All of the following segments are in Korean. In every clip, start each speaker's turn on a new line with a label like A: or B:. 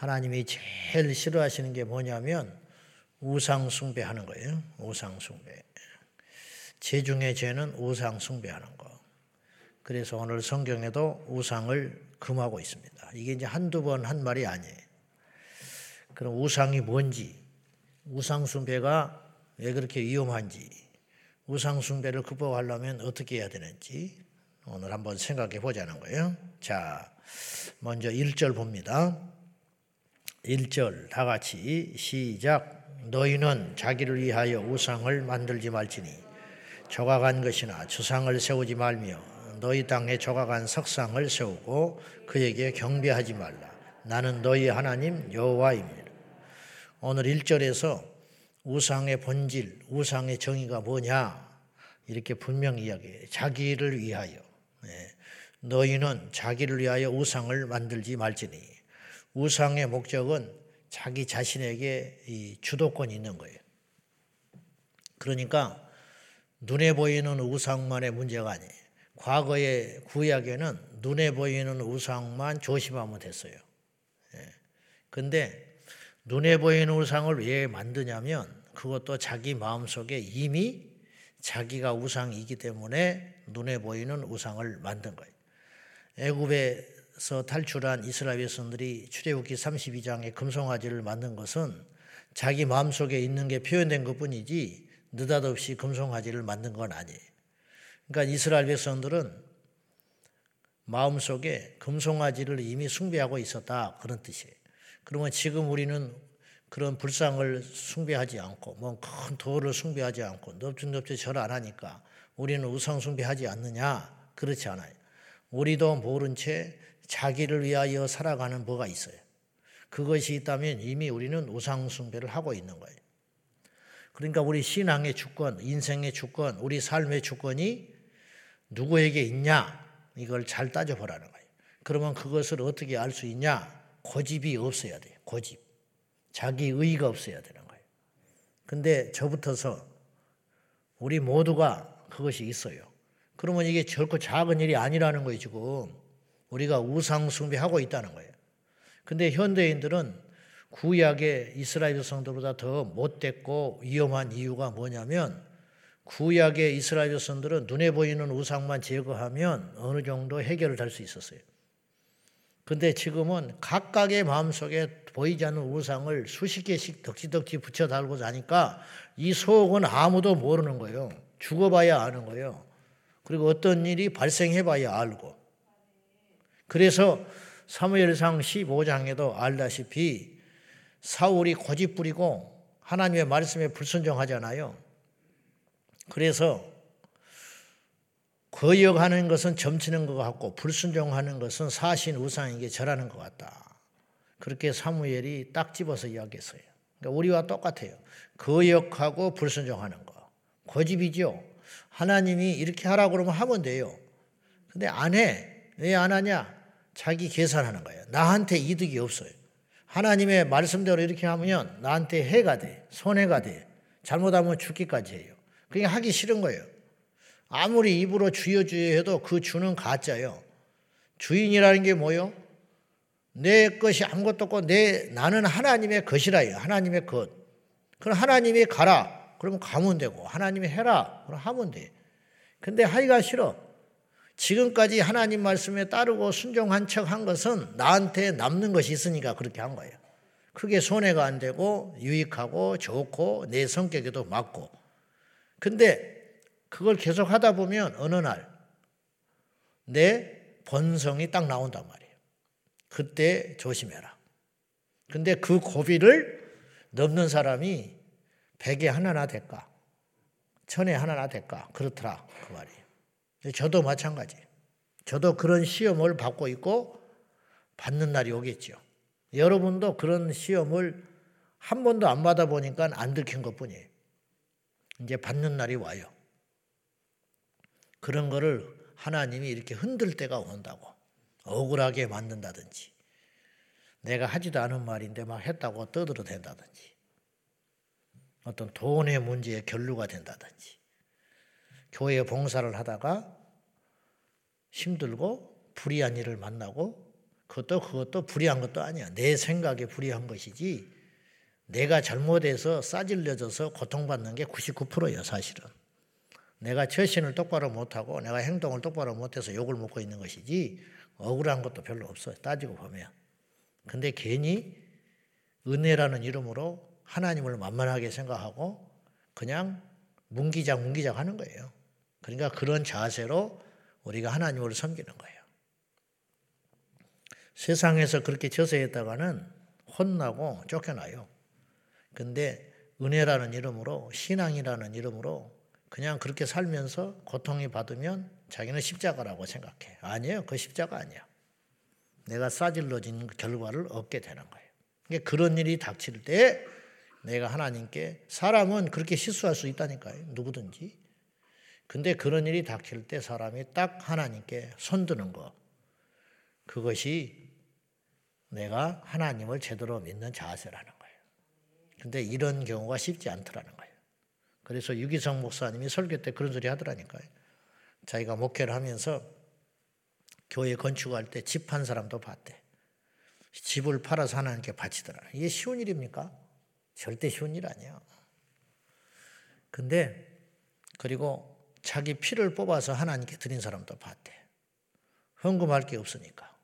A: 하나님이 제일 싫어하시는 게 뭐냐면 우상 숭배하는 거예요. 우상 숭배. 죄 중에 죄는 우상 숭배하는 거. 그래서 오늘 성경에도 우상을 금하고 있습니다. 이게 이제 한두 번 한 말이 아니에요. 그럼 우상이 뭔지, 우상 숭배가 왜 그렇게 위험한지, 우상 숭배를 극복하려면 어떻게 해야 되는지 오늘 한번 생각해 보자는 거예요. 자, 먼저 1절 봅니다. 1절 다 같이 시작. 너희는 자기를 위하여 우상을 만들지 말지니 조각한 것이나 주상을 세우지 말며 너희 땅에 조각한 석상을 세우고 그에게 경배하지 말라. 나는 너희 하나님 여호와입니다. 오늘 1절에서 우상의 본질, 우상의 정의가 뭐냐 이렇게 분명히 이야기해요. 자기를 위하여. 네. 너희는 자기를 위하여 우상을 만들지 말지니 우상의 목적은 자기 자신에게 이 주도권이 있는 거예요. 그러니까 눈에 보이는 우상만의 문제가 아니에요. 과거의 구약에는 눈에 보이는 우상만 조심하면 됐어요. 예. 근데 눈에 보이는 우상을 왜 만드냐면 그것도 자기 마음속에 이미 자기가 우상이기 때문에 눈에 보이는 우상을 만든 거예요. 애굽에 에서 탈출한 이스라엘 백성들이 출애굽기 32장에 금송아지를 만든 것은 자기 마음속에 있는 게 표현된 것뿐이지 느닷없이 금송아지를 만든 건 아니에요. 그러니까 이스라엘 백성들은 마음속에 금송아지를 이미 숭배하고 있었다 그런 뜻이에요. 그러면 지금 우리는 그런 불상을 숭배하지 않고 뭐큰 돌을 숭배하지 않고 넙죽넙죽 절안 하니까 우리는 우상 숭배하지 않느냐 그렇지 않아요. 우리도 모른 채 자기를 위하여 살아가는 뭐가 있어요. 그것이 있다면 이미 우리는 우상숭배를 하고 있는 거예요. 그러니까 우리 신앙의 주권, 인생의 주권, 우리 삶의 주권이 누구에게 있냐? 이걸 잘 따져보라는 거예요. 그러면 그것을 어떻게 알 수 있냐? 고집이 없어야 돼요. 고집. 자기 의가 없어야 되는 거예요. 근데 저부터서 우리 모두가 그것이 있어요. 그러면 이게 결코 작은 일이 아니라는 거예요, 지금. 우리가 우상 숭배하고 있다는 거예요. 근데 현대인들은 구약의 이스라엘 백성들보다 더 못됐고 위험한 이유가 뭐냐면 구약의 이스라엘 백성들은 눈에 보이는 우상만 제거하면 어느 정도 해결될 수 있었어요. 근데 지금은 각각의 마음속에 보이지 않는 우상을 수십 개씩 덕지덕지 붙여 달고 자니까 이 속은 아무도 모르는 거예요. 죽어봐야 아는 거예요. 그리고 어떤 일이 발생해봐야 알고. 그래서 사무엘상 15장에도 알다시피 사울이 고집 부리고 하나님의 말씀에 불순종하잖아요. 그래서 거역하는 것은 점치는 것 같고 불순종하는 것은 사신 우상에게 절하는 것 같다. 그렇게 사무엘이 딱 집어서 이야기했어요. 그러니까 우리와 똑같아요. 거역하고 불순종하는 거. 고집이죠. 하나님이 이렇게 하라고 그러면 하면 돼요. 근데 안 해. 왜 안 하냐? 자기 계산하는 거예요. 나한테 이득이 없어요. 하나님의 말씀대로 이렇게 하면 나한테 해가 돼. 손해가 돼. 잘못하면 죽기까지 해요. 그게 하기 싫은 거예요. 아무리 입으로 주여 주여 해도 그 주는 가짜예요. 주인이라는 게 뭐요? 내 것이 아무것도 없고 내 나는 하나님의 것이라요. 하나님의 것. 그럼 하나님이 가라. 그러면 가면 되고 하나님이 해라. 그럼 하면 돼. 근데 하기가 싫어. 지금까지 하나님 말씀에 따르고 순종한 척 한 것은 나한테 남는 것이 있으니까 그렇게 한 거예요. 크게 손해가 안 되고 유익하고 좋고 내 성격에도 맞고. 근데 그걸 계속 하다 보면 어느 날 내 본성이 딱 나온단 말이에요. 그때 조심해라. 근데 그 고비를 넘는 사람이 백에 하나나 될까? 천에 하나나 될까? 그렇더라. 그 말이에요. 저도 마찬가지. 저도 그런 시험을 받고 있고 받는 날이 오겠죠. 여러분도 그런 시험을 한 번도 안 받아보니까 안 들킨 것 뿐이에요. 이제 받는 날이 와요. 그런 거를 하나님이 이렇게 흔들 때가 온다고. 억울하게 만든다든지. 내가 하지도 않은 말인데 막 했다고 떠들어 댄다든지. 어떤 돈의 문제에 결루가 된다든지. 교회 봉사를 하다가 힘들고 불의한 일을 만나고 그것도 그것도 불의한 것도 아니야. 내 생각에 불의한 것이지. 내가 잘못해서 싸질려져서 고통받는 게 99%예요, 사실은. 내가 처신을 똑바로 못하고 내가 행동을 똑바로 못해서 욕을 먹고 있는 것이지 억울한 것도 별로 없어요. 따지고 보면. 근데 괜히 은혜라는 이름으로 하나님을 만만하게 생각하고 그냥 문기장 문기장 하는 거예요. 그러니까 그런 자세로 우리가 하나님을 섬기는 거예요. 세상에서 그렇게 저세했다가는 혼나고 쫓겨나요. 근데 은혜라는 이름으로 신앙이라는 이름으로 그냥 그렇게 살면서 고통이 받으면 자기는 십자가라고 생각해. 아니에요. 그 십자가 아니야. 내가 싸질러진 결과를 얻게 되는 거예요. 그러니까 그런 일이 닥칠 때 내가 하나님께 사람은 그렇게 실수할 수 있다니까요. 누구든지. 근데 그런 일이 닥칠 때 사람이 딱 하나님께 손드는 거. 그것이 내가 하나님을 제대로 믿는 자세라는 거예요. 근데 이런 경우가 쉽지 않더라는 거예요. 그래서 유기성 목사님이 설교 때 그런 소리 하더라니까요. 자기가 목회를 하면서 교회 건축할 때집한 사람도 봤대. 집을 팔아서 하나님께 바치더라. 이게 쉬운 일입니까? 절대 쉬운 일 아니에요. 근데 그리고 자기 피를 뽑아서 하나님께 드린 사람도 봤대. 헌금할 게 없으니까.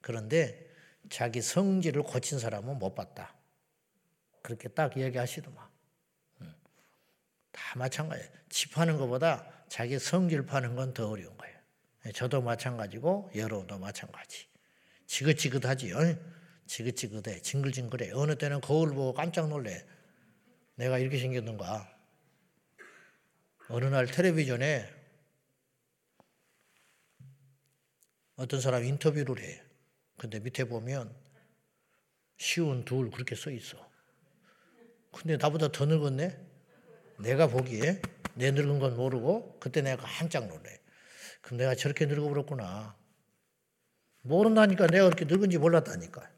A: 그런데 자기 성질을 고친 사람은 못 봤다. 그렇게 딱 이야기하시더만. 다 마찬가지예요. 집 파는 것보다 자기 성질 파는 건 더 어려운 거예요. 저도 마찬가지고 여러분도 마찬가지. 지긋지긋하지. 어? 지긋지긋해. 징글징글해. 어느 때는 거울 보고 깜짝 놀래. 내가 이렇게 생겼는가. 어느 날 텔레비전에 어떤 사람 인터뷰를 해. 근데 밑에 보면 쉬운 둘 그렇게 써 있어. 근데 나보다 더 늙었네? 내가 보기에 내 늙은 건 모르고 그때 내가 한짝 놀래. 그럼 내가 저렇게 늙어버렸구나. 모른다니까 내가 그렇게 늙은지 몰랐다니까.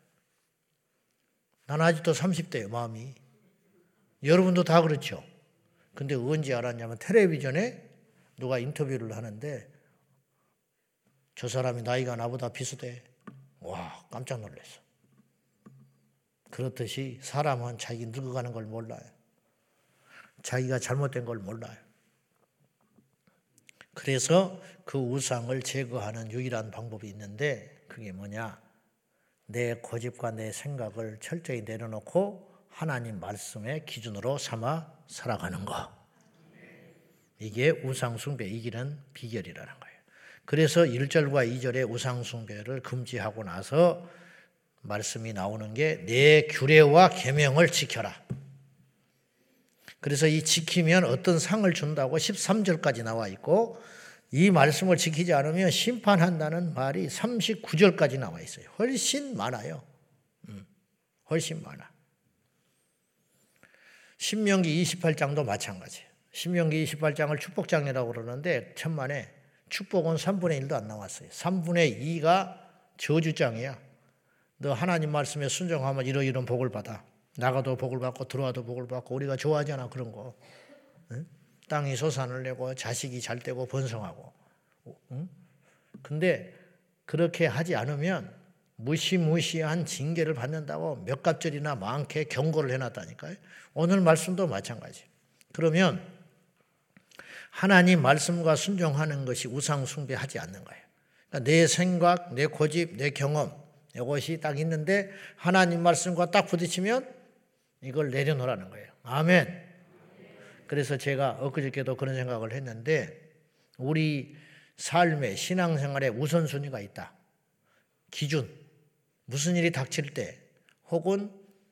A: 난 아직도 30대예요, 마음이. 여러분도 다 그렇죠. 근데 언제 알았냐면 텔레비전에 누가 인터뷰를 하는데 저 사람이 나이가 나보다 비슷해. 와, 깜짝 놀랐어. 그렇듯이 사람은 자기 늙어가는 걸 몰라요. 자기가 잘못된 걸 몰라요. 그래서 그 우상을 제거하는 유일한 방법이 있는데 그게 뭐냐? 내 고집과 내 생각을 철저히 내려놓고 하나님 말씀의 기준으로 삼아 살아가는 거. 이게 우상숭배 이기는 비결이라는 거예요. 그래서 1절과 2절에 우상숭배를 금지하고 나서 말씀이 나오는 게 내 규례와 계명을 지켜라. 그래서 이 지키면 어떤 상을 준다고 13절까지 나와 있고 이 말씀을 지키지 않으면 심판한다는 말이 39절까지 나와 있어요. 훨씬 많아요. 음, 훨씬 많아. 신명기 28장도 마찬가지예요. 신명기 28장을 축복장이라고 그러는데 천만에 축복은 3분의 1도 안 나왔어요. 3분의 2가 저주장이야. 너 하나님 말씀에 순종하면 이러이런 복을 받아. 나가도 복을 받고 들어와도 복을 받고 우리가 좋아하잖아 그런 거. 응? 땅이 소산을 내고 자식이 잘 되고 번성하고. 응? 근데 그렇게 하지 않으면 무시무시한 징계를 받는다고 몇 갑절이나 많게 경고를 해놨다니까요. 오늘 말씀도 마찬가지. 그러면 하나님 말씀과 순종하는 것이 우상 숭배하지 않는 거예요. 그러니까 내 생각, 내 고집, 내 경험 이것이 딱 있는데 하나님 말씀과 딱 부딪히면 이걸 내려놓으라는 거예요. 아멘. 그래서 제가 엊그저께도 그런 생각을 했는데 우리 삶의 신앙생활에 우선순위가 있다. 기준. 무슨 일이 닥칠 때 혹은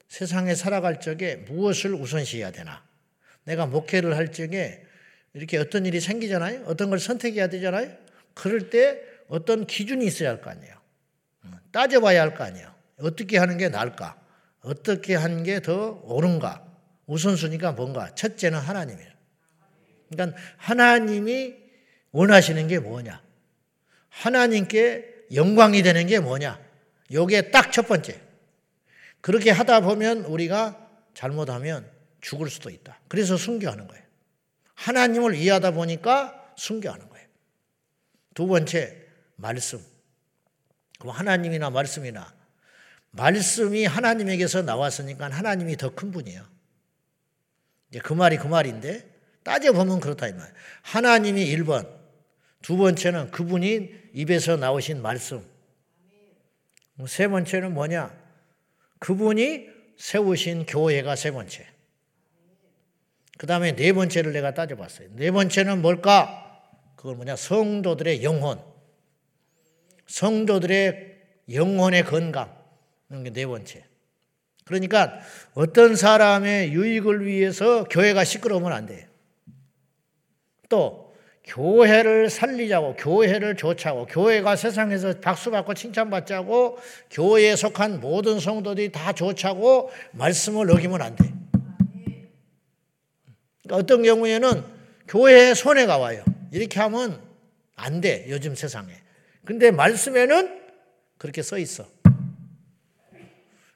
A: 세상에 살아갈 적에 무엇을 우선시해야 되나. 내가 목회를 할 적에 이렇게 어떤 일이 생기잖아요. 어떤 걸 선택해야 되잖아요. 그럴 때 어떤 기준이 있어야 할 거 아니에요. 음, 따져봐야 할 거 아니에요. 어떻게 하는 게 나을까? 어떻게 하는 게 더 옳은가? 우선순위가 뭔가? 첫째는 하나님이에요. 그러니까 하나님이 원하시는 게 뭐냐? 하나님께 영광이 되는 게 뭐냐? 요게 딱 첫 번째. 그렇게 하다 보면 우리가 잘못하면 죽을 수도 있다. 그래서 순교하는 거예요. 하나님을 이해하다 보니까 순교하는 거예요. 두 번째, 말씀. 그럼 하나님이나 말씀이나 말씀이 하나님에게서 나왔으니까 하나님이 더 큰 분이에요. 이제 그 말이 그 말인데 따져보면 그렇다 이 말. 하나님이 1번, 두 번째는 그분이 입에서 나오신 말씀. 세 번째는 뭐냐? 그분이 세우신 교회가 세 번째. 그 다음에 네 번째를 내가 따져봤어요. 네 번째는 뭘까? 그걸 뭐냐? 성도들의 영혼. 성도들의 영혼의 건강. 이런 게 네 번째. 그러니까 어떤 사람의 유익을 위해서 교회가 시끄러우면 안 돼요. 또 교회를 살리자고 교회를 조차고 교회가 세상에서 박수받고 칭찬받자고 교회에 속한 모든 성도들이 다 조차고 말씀을 어기면 안 돼. 그러니까 어떤 경우에는 교회에 손해가 와요. 이렇게 하면 안 돼. 요즘 세상에. 근데 말씀에는 그렇게 써 있어.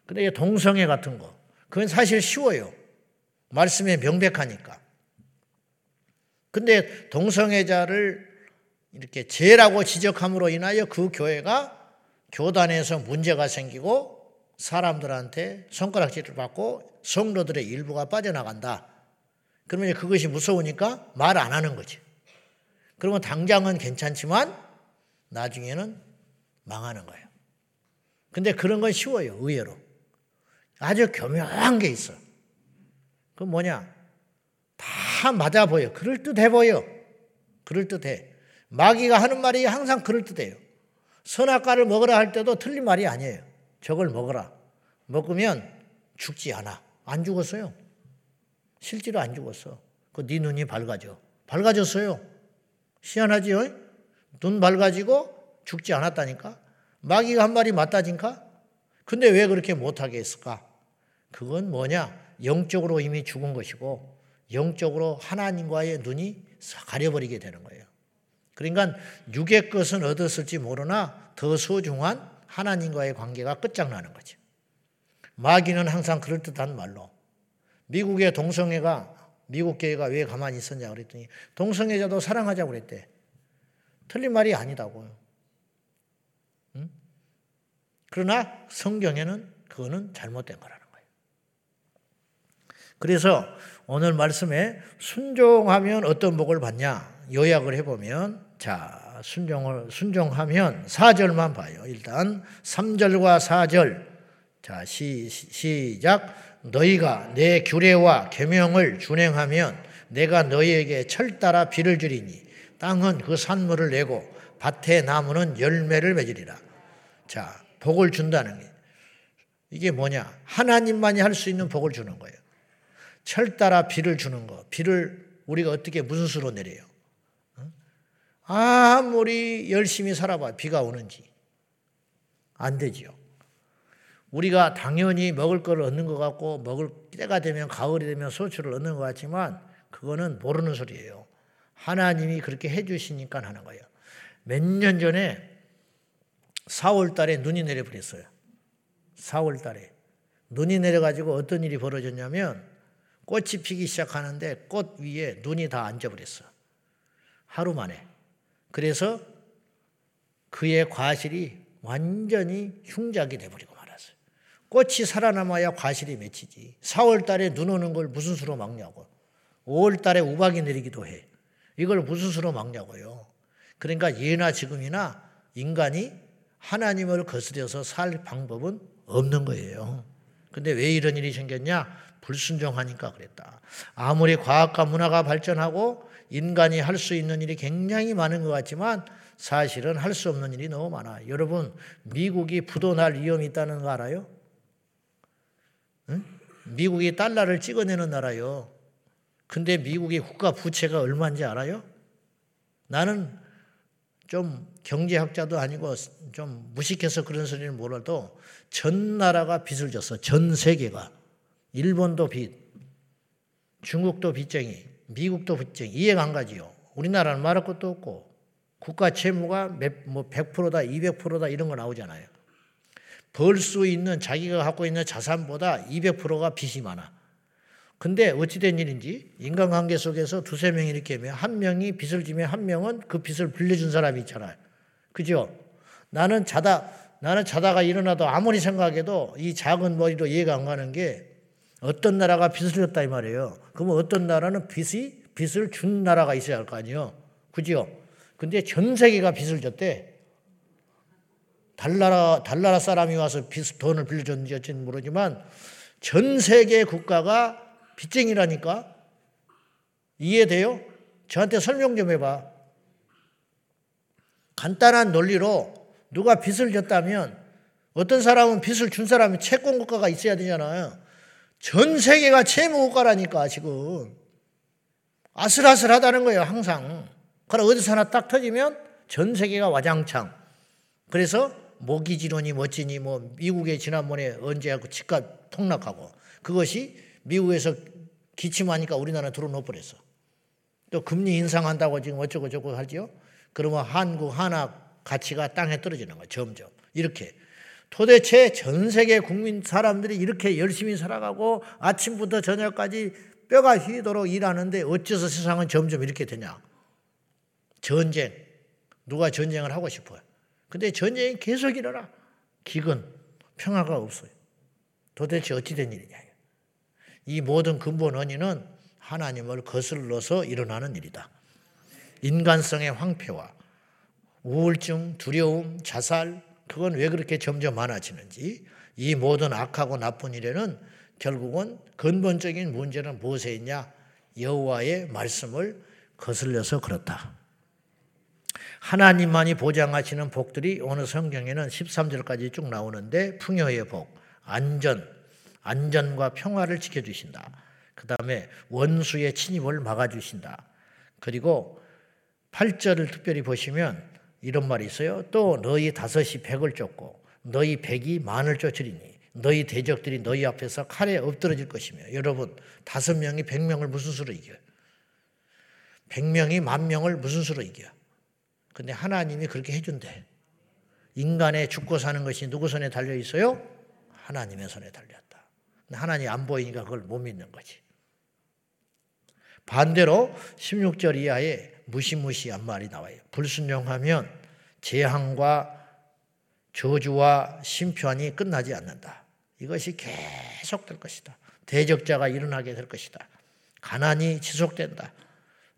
A: 근데 동성애 같은 거. 그건 사실 쉬워요. 말씀에 명백하니까. 근데 동성애자를 이렇게 죄라고 지적함으로 인하여 그 교회가 교단에서 문제가 생기고 사람들한테 손가락질을 받고 성도들의 일부가 빠져나간다. 그러면 그것이 무서우니까 말 안 하는 거지. 그러면 당장은 괜찮지만 나중에는 망하는 거예요. 근데 그런 건 쉬워요, 의외로. 아주 교묘한 게 있어. 그 뭐냐? 다 맞아 보여. 그럴듯해 보여. 그럴듯해. 마귀가 하는 말이 항상 그럴듯해요. 선악과를 먹으라 할 때도 틀린 말이 아니에요. 저걸 먹어라. 먹으면 죽지 않아. 안 죽었어요. 실제로 안 죽었어. 그 네 눈이 밝아져. 밝아졌어요. 희한하지요? 눈 밝아지고 죽지 않았다니까. 마귀가 한 말이 맞다니까. 근데 왜 그렇게 못하게 했을까? 그건 뭐냐? 영적으로 이미 죽은 것이고 영적으로 하나님과의 눈이 가려버리게 되는 거예요. 그러니까 육의 것은 얻었을지 모르나 더 소중한 하나님과의 관계가 끝장나는 거죠. 마귀는 항상 그럴듯한 말로 미국의 동성애가 미국 교회가 왜 가만히 있었냐 그랬더니 동성애자도 사랑하자고 그랬대. 틀린 말이 아니다고요. 응? 그러나 성경에는 그거는 잘못된 거예요. 그래서 오늘 말씀에 순종하면 어떤 복을 받냐 요약을 해보면 자 순종을 순종하면 4절만 봐요. 일단 3절과 4절 자 시, 시작 너희가 내 규례와 계명을 준행하면 내가 너희에게 철따라 비를 주리니 땅은 그 산물을 내고 밭의 나무는 열매를 맺으리라. 자 복을 준다는 게 이게 뭐냐 하나님만이 할 수 있는 복을 주는 거예요. 철 따라 비를 주는 거. 비를 우리가 어떻게 무슨 수로 내려요? 아무리 열심히 살아봐 비가 오는지 안 되지요. 우리가 당연히 먹을 거를 얻는 것 같고 먹을 때가 되면 가을이 되면 소출을 얻는 것 같지만 그거는 모르는 소리예요. 하나님이 그렇게 해주시니까 하는 거예요. 몇 년 전에 4월 달에 눈이 내려버렸어요. 4월 달에. 눈이 내려가지고 어떤 일이 벌어졌냐면 꽃이 피기 시작하는데 꽃 위에 눈이 다 앉아버렸어. 하루 만에. 그래서 그의 과실이 완전히 흉작이 돼버리고 말았어요. 꽃이 살아남아야 과실이 맺히지. 4월 달에 눈 오는 걸 무슨 수로 막냐고. 5월 달에 우박이 내리기도 해. 이걸 무슨 수로 막냐고요. 그러니까 예나 지금이나 인간이 하나님을 거스려서 살 방법은 없는 거예요. 근데 왜 이런 일이 생겼냐? 불순종하니까 그랬다. 아무리 과학과 문화가 발전하고 인간이 할 수 있는 일이 굉장히 많은 것 같지만 사실은 할 수 없는 일이 너무 많아. 여러분, 미국이 부도 날 위험이 있다는 거 알아요? 응? 미국이 달러를 찍어내는 나라요. 근데 미국의 국가 부채가 얼마인지 알아요? 나는 좀 경제학자도 아니고 좀 무식해서 그런 소리는 몰라도 전 나라가 빚을 졌어. 전 세계가. 일본도 빚, 중국도 빚쟁이, 미국도 빚쟁이 이해가 안 가지요. 우리나라는 말할 것도 없고 국가 채무가 몇, 뭐 100%다, 200%다 이런 거 나오잖아요. 벌 수 있는 자기가 갖고 있는 자산보다 200%가 빚이 많아. 근데 어찌된 일인지 인간관계 속에서 두세 명이 이렇게 하면 한 명이 빚을 지면 한 명은 그 빚을 빌려준 사람이 있잖아요. 그죠? 나는 자다 나는 자다가 일어나도 아무리 생각해도 이 작은 머리로 이해가 안 가는 게 어떤 나라가 빚을 졌다 이 말이에요. 그러면 어떤 나라는 빚이 빚을 준 나라가 있어야 할 거 아니에요. 그죠? 근데 전 세계가 빚을 졌대. 달나라 달나라 사람이 와서 빚 돈을 빌려줬는지는 모르지만 전 세계 국가가 빚쟁이라니까 이해돼요? 저한테 설명 좀 해봐. 간단한 논리로 누가 빚을 졌다면 어떤 사람은 빚을 준 사람이 채권 국가가 있어야 되잖아요. 전 세계가 채무 국가라니까 지금 아슬아슬하다는 거예요 항상. 그럼 어디서 하나 딱 터지면 전 세계가 와장창. 그래서 모기지론이 멋지니 뭐 미국에 지난번에 언제 하고 집값 폭락하고 그것이 미국에서 기침하니까 우리나라 들어놓 버렸어. 또 금리 인상한다고 지금 어쩌고 저쩌고 하지요. 그러면 한국 한학 가치가 땅에 떨어지는 거예요. 점점. 이렇게. 도대체 전 세계 국민 사람들이 이렇게 열심히 살아가고 아침부터 저녁까지 뼈가 휘도록 일하는데 어째서 세상은 점점 이렇게 되냐? 전쟁. 누가 전쟁을 하고 싶어요? 근데 전쟁이 계속 일어나. 기근, 평화가 없어요. 도대체 어찌 된 일이냐. 이 모든 근본 원인은 하나님을 거슬러서 일어나는 일이다. 인간성의 황폐와 우울증, 두려움, 자살, 그건 왜 그렇게 점점 많아지는지 이 모든 악하고 나쁜 일에는 결국은 근본적인 문제는 무엇에 있냐? 여호와의 말씀을 거슬려서 그렇다. 하나님만이 보장하시는 복들이 오늘 성경에는 13절까지 쭉 나오는데 풍요의 복, 안전, 안전과 평화를 지켜주신다. 그 다음에 원수의 침입을 막아주신다. 그리고 8절을 특별히 보시면 이런 말이 있어요. 또 너희 다섯이 백을 쫓고 너희 백이 만을 쫓으리니 너희 대적들이 너희 앞에서 칼에 엎드러질 것이며 여러분 다섯 명이 백 명을 무슨 수로 이겨요? 백 명이 만 명을 무슨 수로 이겨요? 근데 하나님이 그렇게 해준대. 인간의 죽고 사는 것이 누구 손에 달려 있어요? 하나님의 손에 달렸다. 하나님 안 보이니까 그걸 못 믿는 거지. 반대로 16절 이하에 무시무시한 말이 나와요. 불순종하면 재앙과 저주와 심판이 끝나지 않는다. 이것이 계속될 것이다. 대적자가 일어나게 될 것이다. 가난이 지속된다.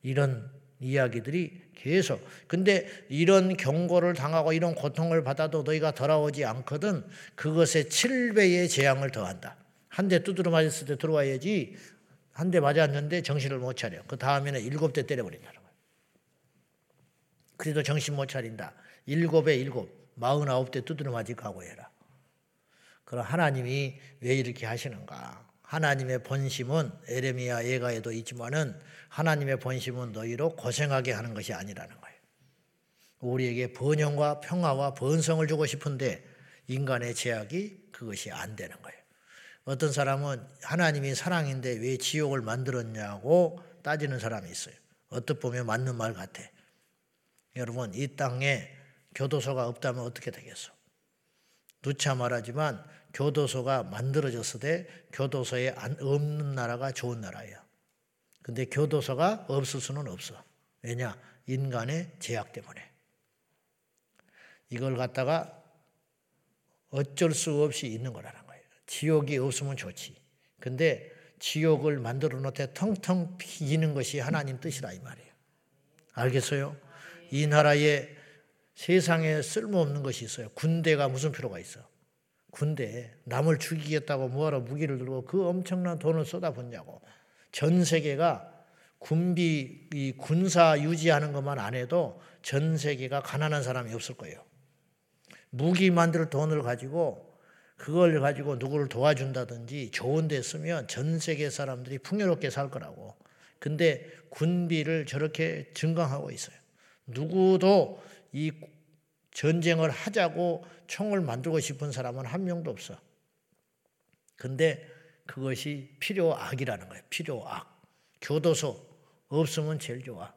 A: 이런 이야기들이 계속. 근데 이런 경고를 당하고 이런 고통을 받아도 너희가 돌아오지 않거든 그것에 7배의 재앙을 더한다. 한 대 두드려 맞았을 때 들어와야지 한 대 맞았는데 정신을 못 차려. 그 다음에는 일곱 대 때려버린다는 거야. 그래도 정신 못 차린다. 일곱에 일곱, 마흔아홉 대 두드려 맞을 각오해라. 그럼 하나님이 왜 이렇게 하시는가? 하나님의 본심은 에레미야 예가에도 있지만은 하나님의 본심은 너희로 고생하게 하는 것이 아니라는 거예요. 우리에게 번영과 평화와 번성을 주고 싶은데 인간의 제약이 그것이 안 되는 거예요. 어떤 사람은 하나님이 사랑인데 왜 지옥을 만들었냐고 따지는 사람이 있어요. 어떻게 보면 맞는 말 같아. 여러분, 이 땅에 교도소가 없다면 어떻게 되겠어? 누차 말하지만 교도소가 만들어졌을 때 교도소에 없는 나라가 좋은 나라예요. 근데 교도소가 없을 수는 없어. 왜냐? 인간의 제약 때문에. 이걸 갖다가 어쩔 수 없이 있는 거라는. 지옥이 없으면 좋지. 근데 지옥을 만들어 놓되 텅텅 비는 것이 하나님 뜻이라 이 말이에요. 알겠어요? 이 나라에 세상에 쓸모없는 것이 있어요. 군대가 무슨 필요가 있어? 군대 남을 죽이겠다고 뭐하러 무기를 들고 그 엄청난 돈을 쏟아붓냐고 전 세계가 군비 이 군사 유지하는 것만 안 해도 전 세계가 가난한 사람이 없을 거예요. 무기 만들 돈을 가지고 그걸 가지고 누구를 도와준다든지 좋은 데 쓰면 전 세계 사람들이 풍요롭게 살 거라고. 근데 군비를 저렇게 증강하고 있어요. 누구도 이 전쟁을 하자고 총을 만들고 싶은 사람은 한 명도 없어. 근데 그것이 필요악이라는 거예요. 필요악. 교도소 없으면 제일 좋아.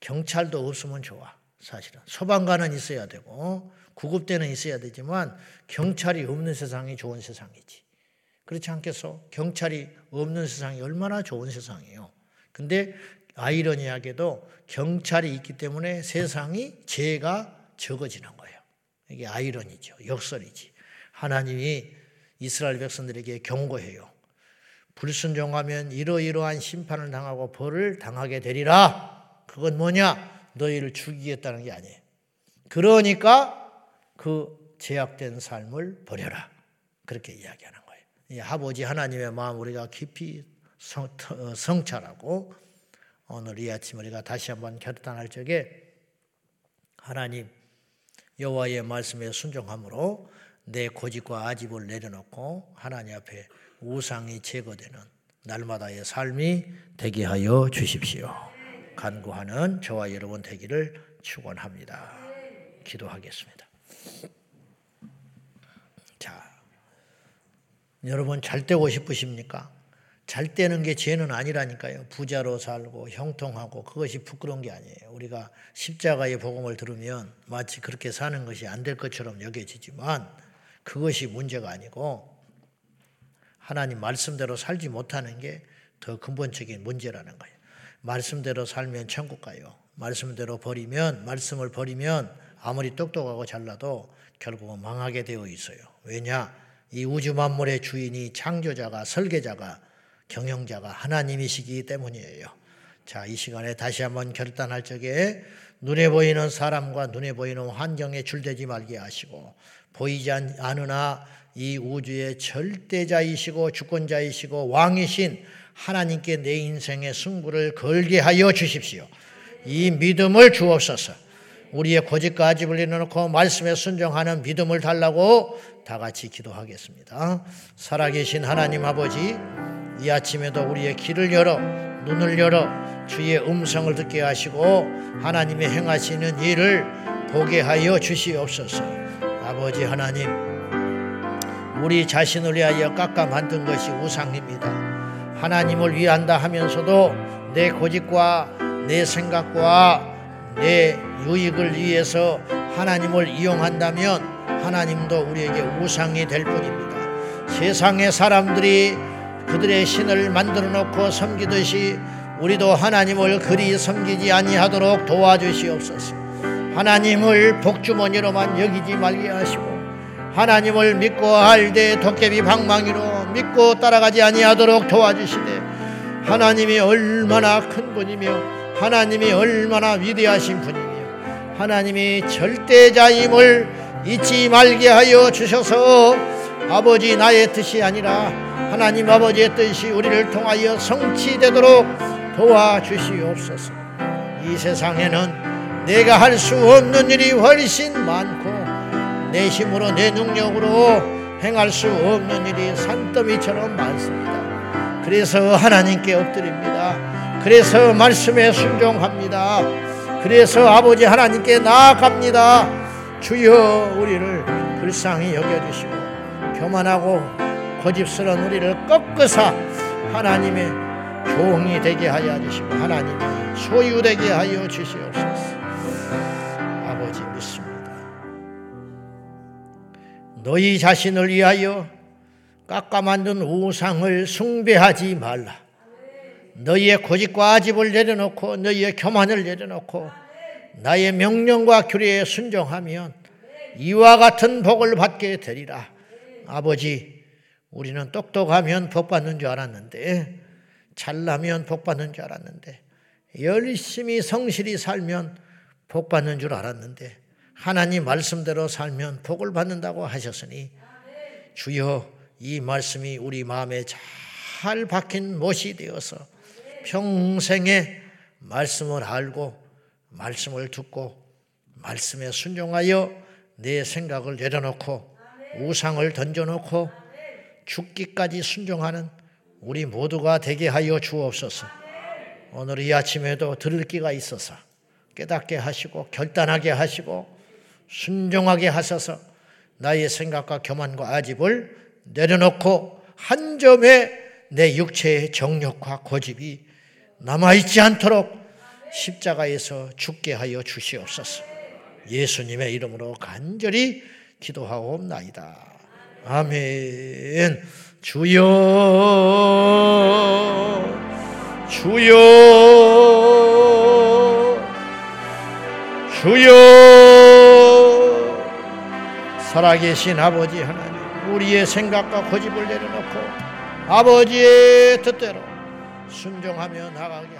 A: 경찰도 없으면 좋아. 사실은. 소방관은 있어야 되고, 구급대는 있어야 되지만, 경찰이 없는 세상이 좋은 세상이지. 그렇지 않겠어? 경찰이 없는 세상이 얼마나 좋은 세상이에요. 근데 아이러니하게도 경찰이 있기 때문에 세상이 죄가 적어지는 거예요. 이게 아이러니죠. 역설이지. 하나님이 이스라엘 백성들에게 경고해요. 불순종하면 이러이러한 심판을 당하고 벌을 당하게 되리라. 그건 뭐냐? 너희를 죽이겠다는 게 아니에요. 그러니까 그 제약된 삶을 버려라. 그렇게 이야기하는 거예요. 이 아버지 하나님의 마음 우리가 깊이 성, 어, 성찰하고 오늘 이 아침 우리가 다시 한번 결단할 적에 하나님 여호와의 말씀에 순종함으로 내 고집과 아집을 내려놓고 하나님 앞에 우상이 제거되는 날마다의 삶이 되게 하여 주십시오. 간구하는 저와 여러분 되기를 축원합니다. 기도하겠습니다. 자, 여러분 잘 되고 싶으십니까? 잘 되는 게 죄는 아니라니까요. 부자로 살고 형통하고 그것이 부끄러운 게 아니에요. 우리가 십자가의 복음을 들으면 마치 그렇게 사는 것이 안 될 것처럼 여겨지지만 그것이 문제가 아니고 하나님 말씀대로 살지 못하는 게 더 근본적인 문제라는 거예요. 말씀대로 살면 천국 가요. 말씀대로 버리면 말씀을 버리면 아무리 똑똑하고 잘나도 결국은 망하게 되어 있어요. 왜냐? 이 우주 만물의 주인이 창조자가 설계자가 경영자가 하나님이시기 때문이에요. 자, 이 시간에 다시 한번 결단할 적에 눈에 보이는 사람과 눈에 보이는 환경에 줄대지 말게 하시고 보이지 않으나 이 우주의 절대자이시고 주권자이시고 왕이신 하나님께 내 인생의 승부를 걸게 하여 주십시오. 이 믿음을 주옵소서. 우리의 고집과 아집을 내놓고 말씀에 순종하는 믿음을 달라고 다 같이 기도하겠습니다. 살아계신 하나님 아버지, 이 아침에도 우리의 길을 열어 눈을 열어 주의 음성을 듣게 하시고 하나님의 행하시는 일을 보게 하여 주시옵소서. 아버지 하나님, 우리 자신을 위하여 깎아 만든 것이 우상입니다. 하나님을 위한다 하면서도 내 고집과 내 생각과 내 유익을 위해서 하나님을 이용한다면 하나님도 우리에게 우상이 될 뿐입니다. 세상의 사람들이 그들의 신을 만들어 놓고 섬기듯이 우리도 하나님을 그리 섬기지 아니하도록 도와주시옵소서. 하나님을 복주머니로만 여기지 말게 하시고 하나님을 믿고 할때 도깨비 방망이로 믿고 따라가지 아니하도록 도와주시되 하나님이 얼마나 큰 분이며 하나님이 얼마나 위대하신 분이며 하나님이 절대자임을 잊지 말게 하여 주셔서 아버지 나의 뜻이 아니라 하나님 아버지의 뜻이 우리를 통하여 성취되도록 도와주시옵소서. 이 세상에는 내가 할 수 없는 일이 훨씬 많고 내 힘으로 내 능력으로 행할 수 없는 일이 산더미처럼 많습니다. 그래서 하나님께 엎드립니다. 그래서 말씀에 순종합니다. 그래서 아버지 하나님께 나아갑니다. 주여 우리를 불쌍히 여겨주시고 교만하고 고집스러운 우리를 꺾으사 하나님의 종이 되게 하여 주시고 하나님의 소유되게 하여 주시옵소서. 너희 자신을 위하여 깎아 만든 우상을 숭배하지 말라. 너희의 고집과 아집을 내려놓고 너희의 교만을 내려놓고 나의 명령과 규례에 순종하면 이와 같은 복을 받게 되리라. 아버지, 우리는 똑똑하면 복 받는 줄 알았는데, 잘나면 복 받는 줄 알았는데, 열심히 성실히 살면 복 받는 줄 알았는데, 하나님 말씀대로 살면 복을 받는다고 하셨으니, 주여 이 말씀이 우리 마음에 잘 박힌 못이 되어서 평생에 말씀을 알고, 말씀을 듣고, 말씀에 순종하여 내 생각을 내려놓고, 우상을 던져놓고 죽기까지 순종하는 우리 모두가 되게 하여 주옵소서. 오늘 이 아침에도 들을 기가 있어서 깨닫게 하시고 결단하게 하시고 순종하게 하셔서 나의 생각과 교만과 아집을 내려놓고 한 점에 내 육체의 정욕과 고집이 남아있지 않도록 십자가에서 죽게 하여 주시옵소서. 예수님의 이름으로 간절히 기도하옵나이다. 아멘. 주여, 주여, 주여, 살아계신 아버지 하나님, 우리의 생각과 고집을 내려놓고 아버지의 뜻대로 순종하며 나가게.